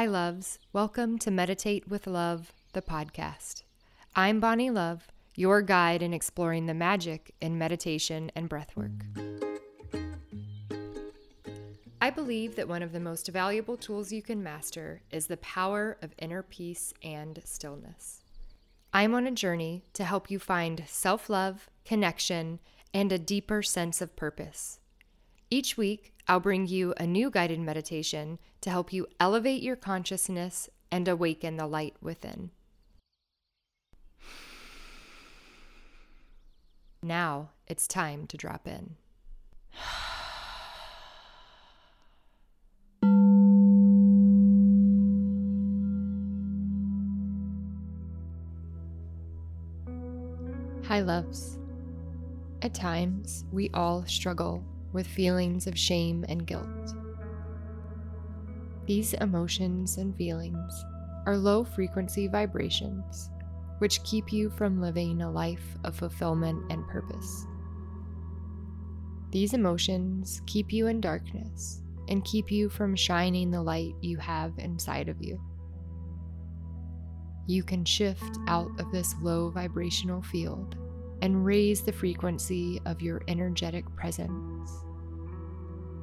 Hi, loves. Welcome to Meditate with Love, the podcast. I'm Bonnie Love, your guide in exploring the magic in meditation and breathwork. I believe that one of the most valuable tools you can master is the power of inner peace and stillness. I'm on a journey to help you find self love, connection, and a deeper sense of purpose. Each week, I'll bring you a new guided meditation to help you elevate your consciousness and awaken the light within. Now it's time to drop in. Hi, loves. At times, we all struggle with feelings of shame and guilt. These emotions and feelings are low frequency vibrations which keep you from living a life of fulfillment and purpose. These emotions keep you in darkness and keep you from shining the light you have inside of you. You can shift out of this low vibrational field and raise the frequency of your energetic presence.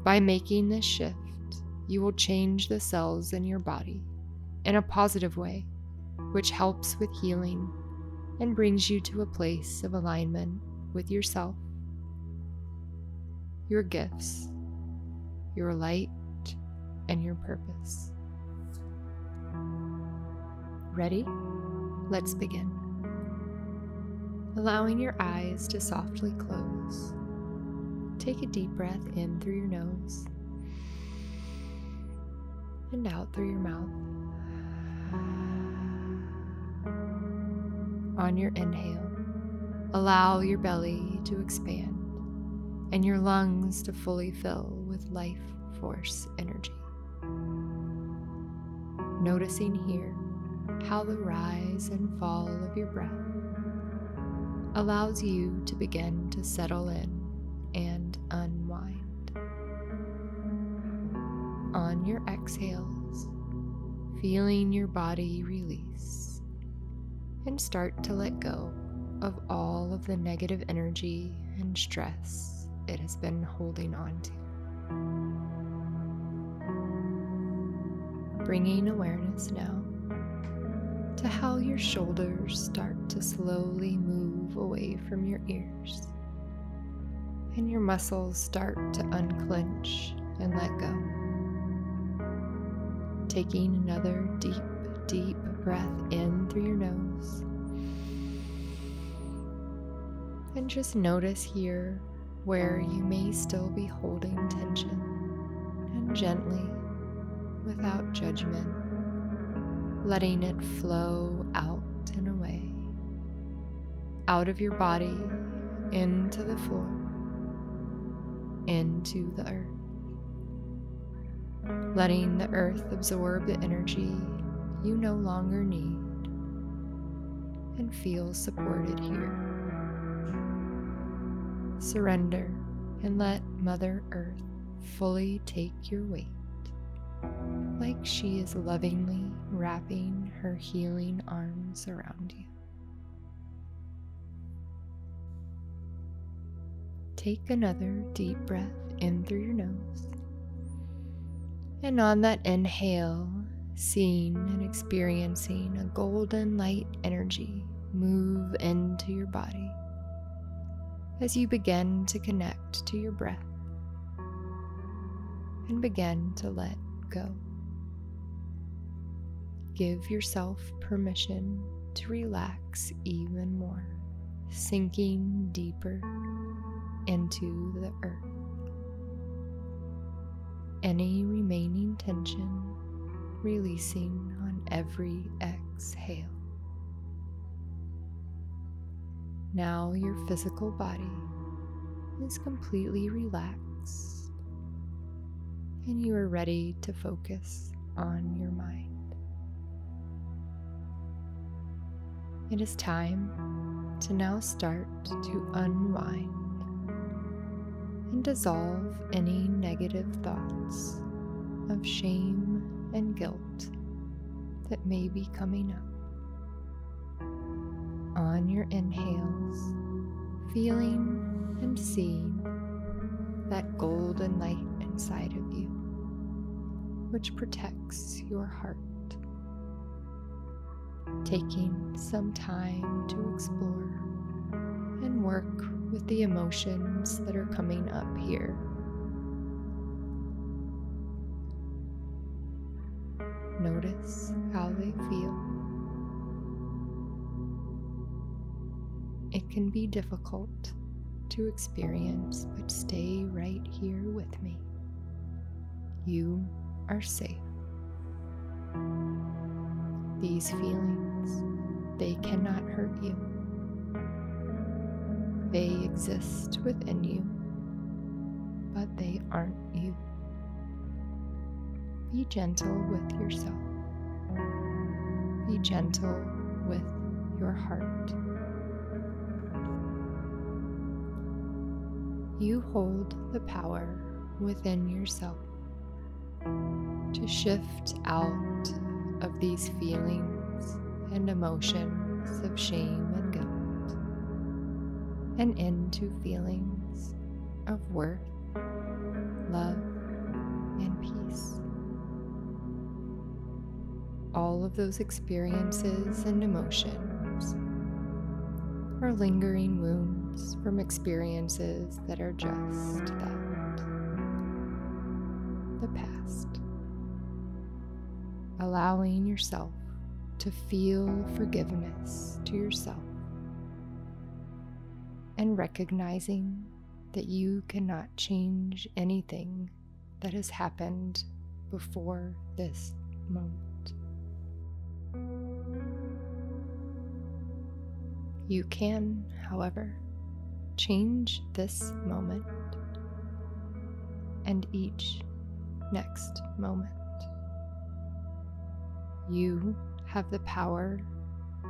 By making this shift, you will change the cells in your body in a positive way, which helps with healing and brings you to a place of alignment with yourself, your gifts, your light, and your purpose. Ready? Let's begin allowing your eyes to softly close. Take a deep breath in through your nose and out through your mouth. On your inhale, allow your belly to expand and your lungs to fully fill with life force energy. Noticing here how the rise and fall of your breath allows you to begin to settle in and unwind. On your exhales, feeling your body release and start to let go of all of the negative energy and stress it has been holding on to. Bringing awareness now to how your shoulders start to slowly move away from your ears and your muscles start to unclench and let go. Taking another deep, deep breath in through your nose. And just notice here where you may still be holding tension and gently, without judgment, letting it flow out and away, out of your body, into the floor, into the earth. Letting the earth absorb the energy you no longer need and feel supported here. Surrender and let Mother Earth fully take your weight like she is lovingly wrapping her healing arms around you. Take another deep breath in through your nose. And on that inhale, seeing and experiencing a golden light energy move into your body as you begin to connect to your breath and begin to let go. Give yourself permission to relax even more, sinking deeper into the earth. Any remaining tension releasing on every exhale. Now your physical body is completely relaxed and you are ready to focus on your mind. It is time to now start to unwind and dissolve any negative thoughts of shame and guilt that may be coming up. On your inhales, feeling and seeing that golden light inside of you, which protects your heart. Taking some time to explore and work with the emotions that are coming up here. Notice how they feel. It can be difficult to experience, but stay right here with me. You are safe. These feelings, they cannot hurt you. They exist within you, but they aren't you. Be gentle with yourself. Be gentle with your heart. You hold the power within yourself to shift out of these feelings and emotions of shame and guilt and into feelings of worth, love, and peace. All of those experiences and emotions are lingering wounds from experiences that are just that Allowing yourself to feel forgiveness to yourself and recognizing that you cannot change anything that has happened before this moment. You can, however, change this moment and each next moment. You have the power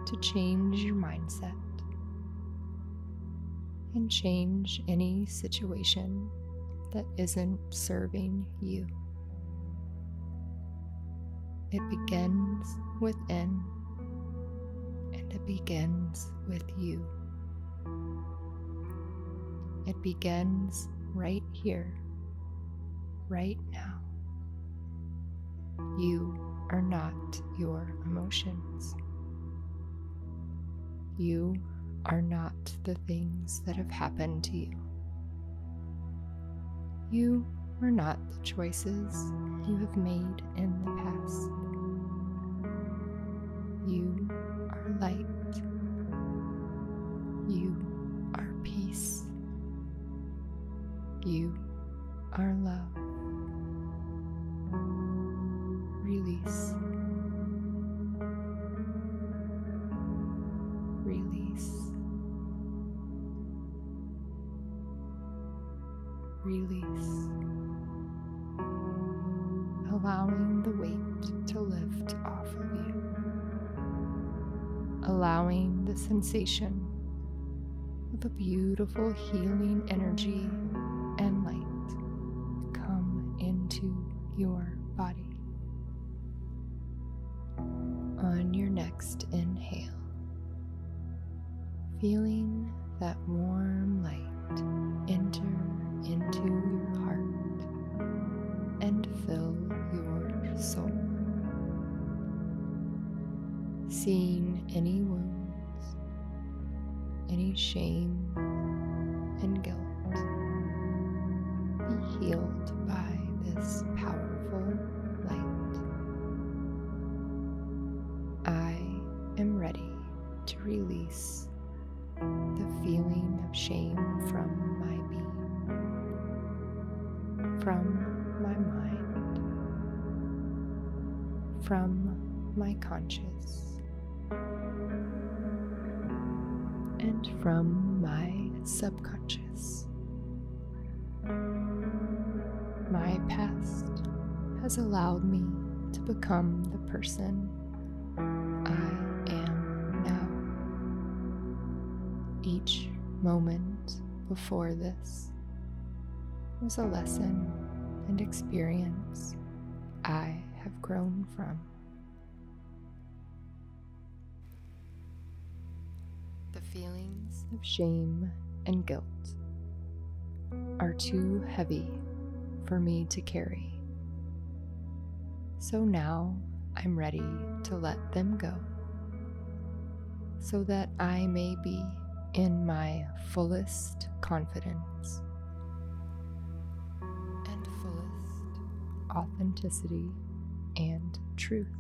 to change your mindset and change any situation that isn't serving you. It begins within and it begins with you. It begins right here, right now. You are not your emotions. You are not the things that have happened to you. You are not the choices you have made in the past. You are light. You are peace. You are love. Sensation of a beautiful healing energy and light come into your body. On your next inhale, feeling that warm light enter into your heart and fill your soul. Seeing any wounds, any shame and guilt be healed by this powerful light. I am ready to release the feeling of shame from my being, from my mind, from my conscious, from my subconscious. My past has allowed me to become the person I am now. Each moment before this was a lesson and experience I have grown from. Feelings of shame and guilt are too heavy for me to carry. So now I'm ready to let them go so that I may be in my fullest confidence and fullest authenticity and truth.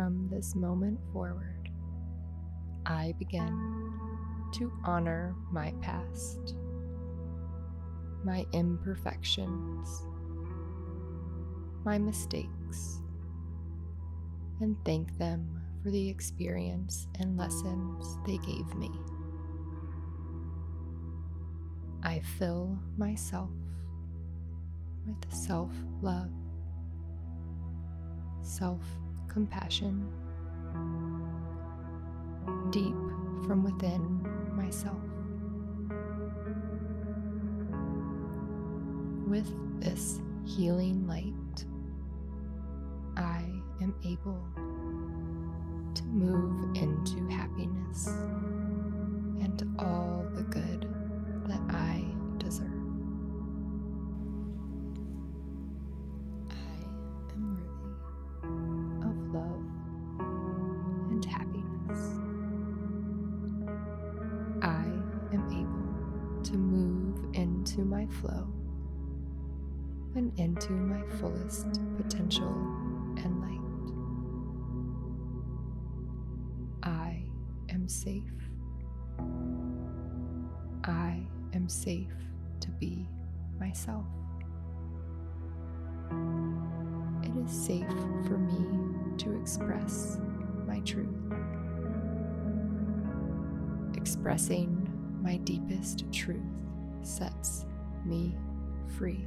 From this moment forward, I begin to honor my past, my imperfections, my mistakes, and thank them for the experience and lessons they gave me. I fill myself with self love, self compassion, deep from within myself. With this healing light, I am able to move into happiness and all the good that I and into my fullest potential and light. I am safe. I am safe to be myself. It is safe for me to express my truth. Expressing my deepest truth sets me free.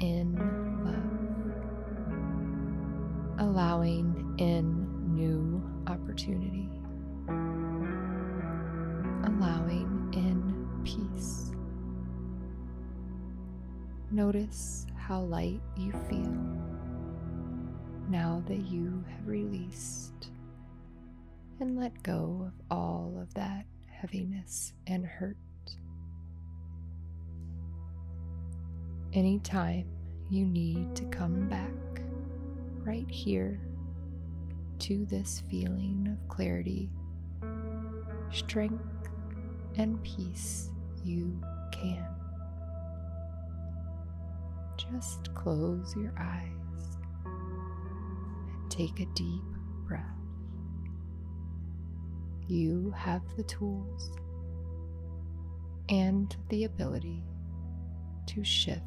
in love, allowing in new opportunity, allowing in peace. Notice how light you feel now that you have released and let go of all of that heaviness and hurt. Anytime you need to come back right here to this feeling of clarity, strength, and peace, you can. Just close your eyes and take a deep breath. You have the tools and the ability to shift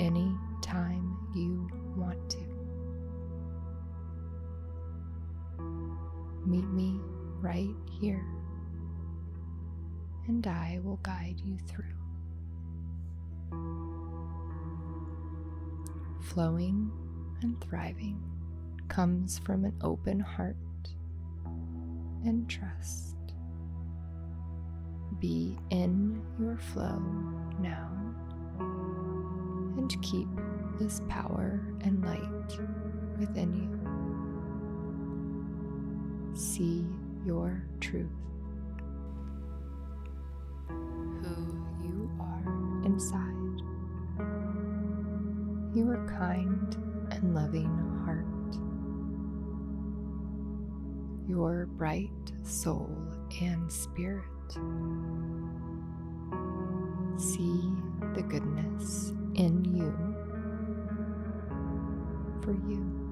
any time you want to. Meet me right here, and I will guide you through. Flowing and thriving comes from an open heart and trust. Be in your flow now and keep this power and light within you. See your truth, who you are inside, your kind and loving heart, your bright soul and spirit. See the goodness in you for you.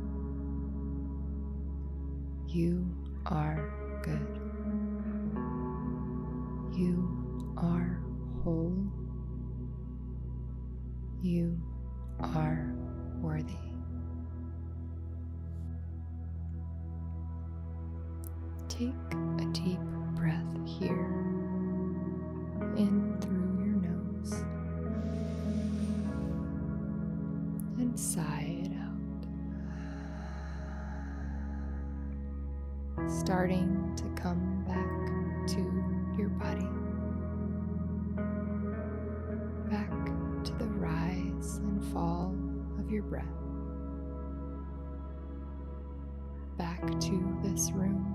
You are good. You are whole. You are worthy. Take Starting to come back to your body. Back to the rise and fall of your breath. Back to this room.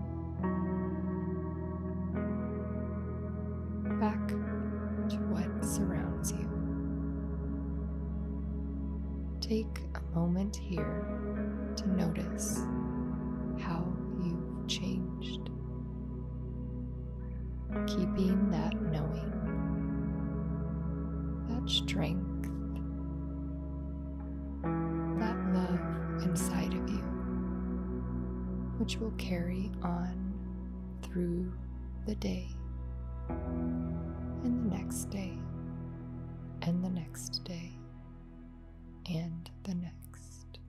The day and the next day and the next day and the next.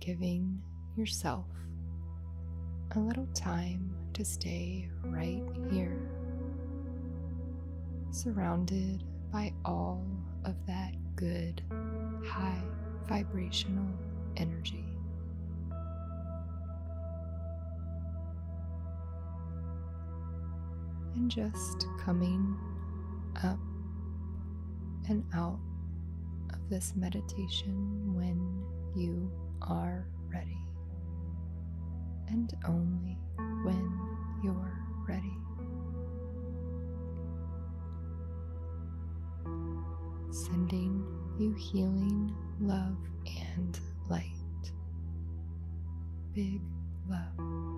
Giving yourself a little time to stay right here, surrounded by all of that good, high vibrational energy. And just coming up and out of this meditation when you are ready, and only when you're ready. Sending you healing love and light. Big love.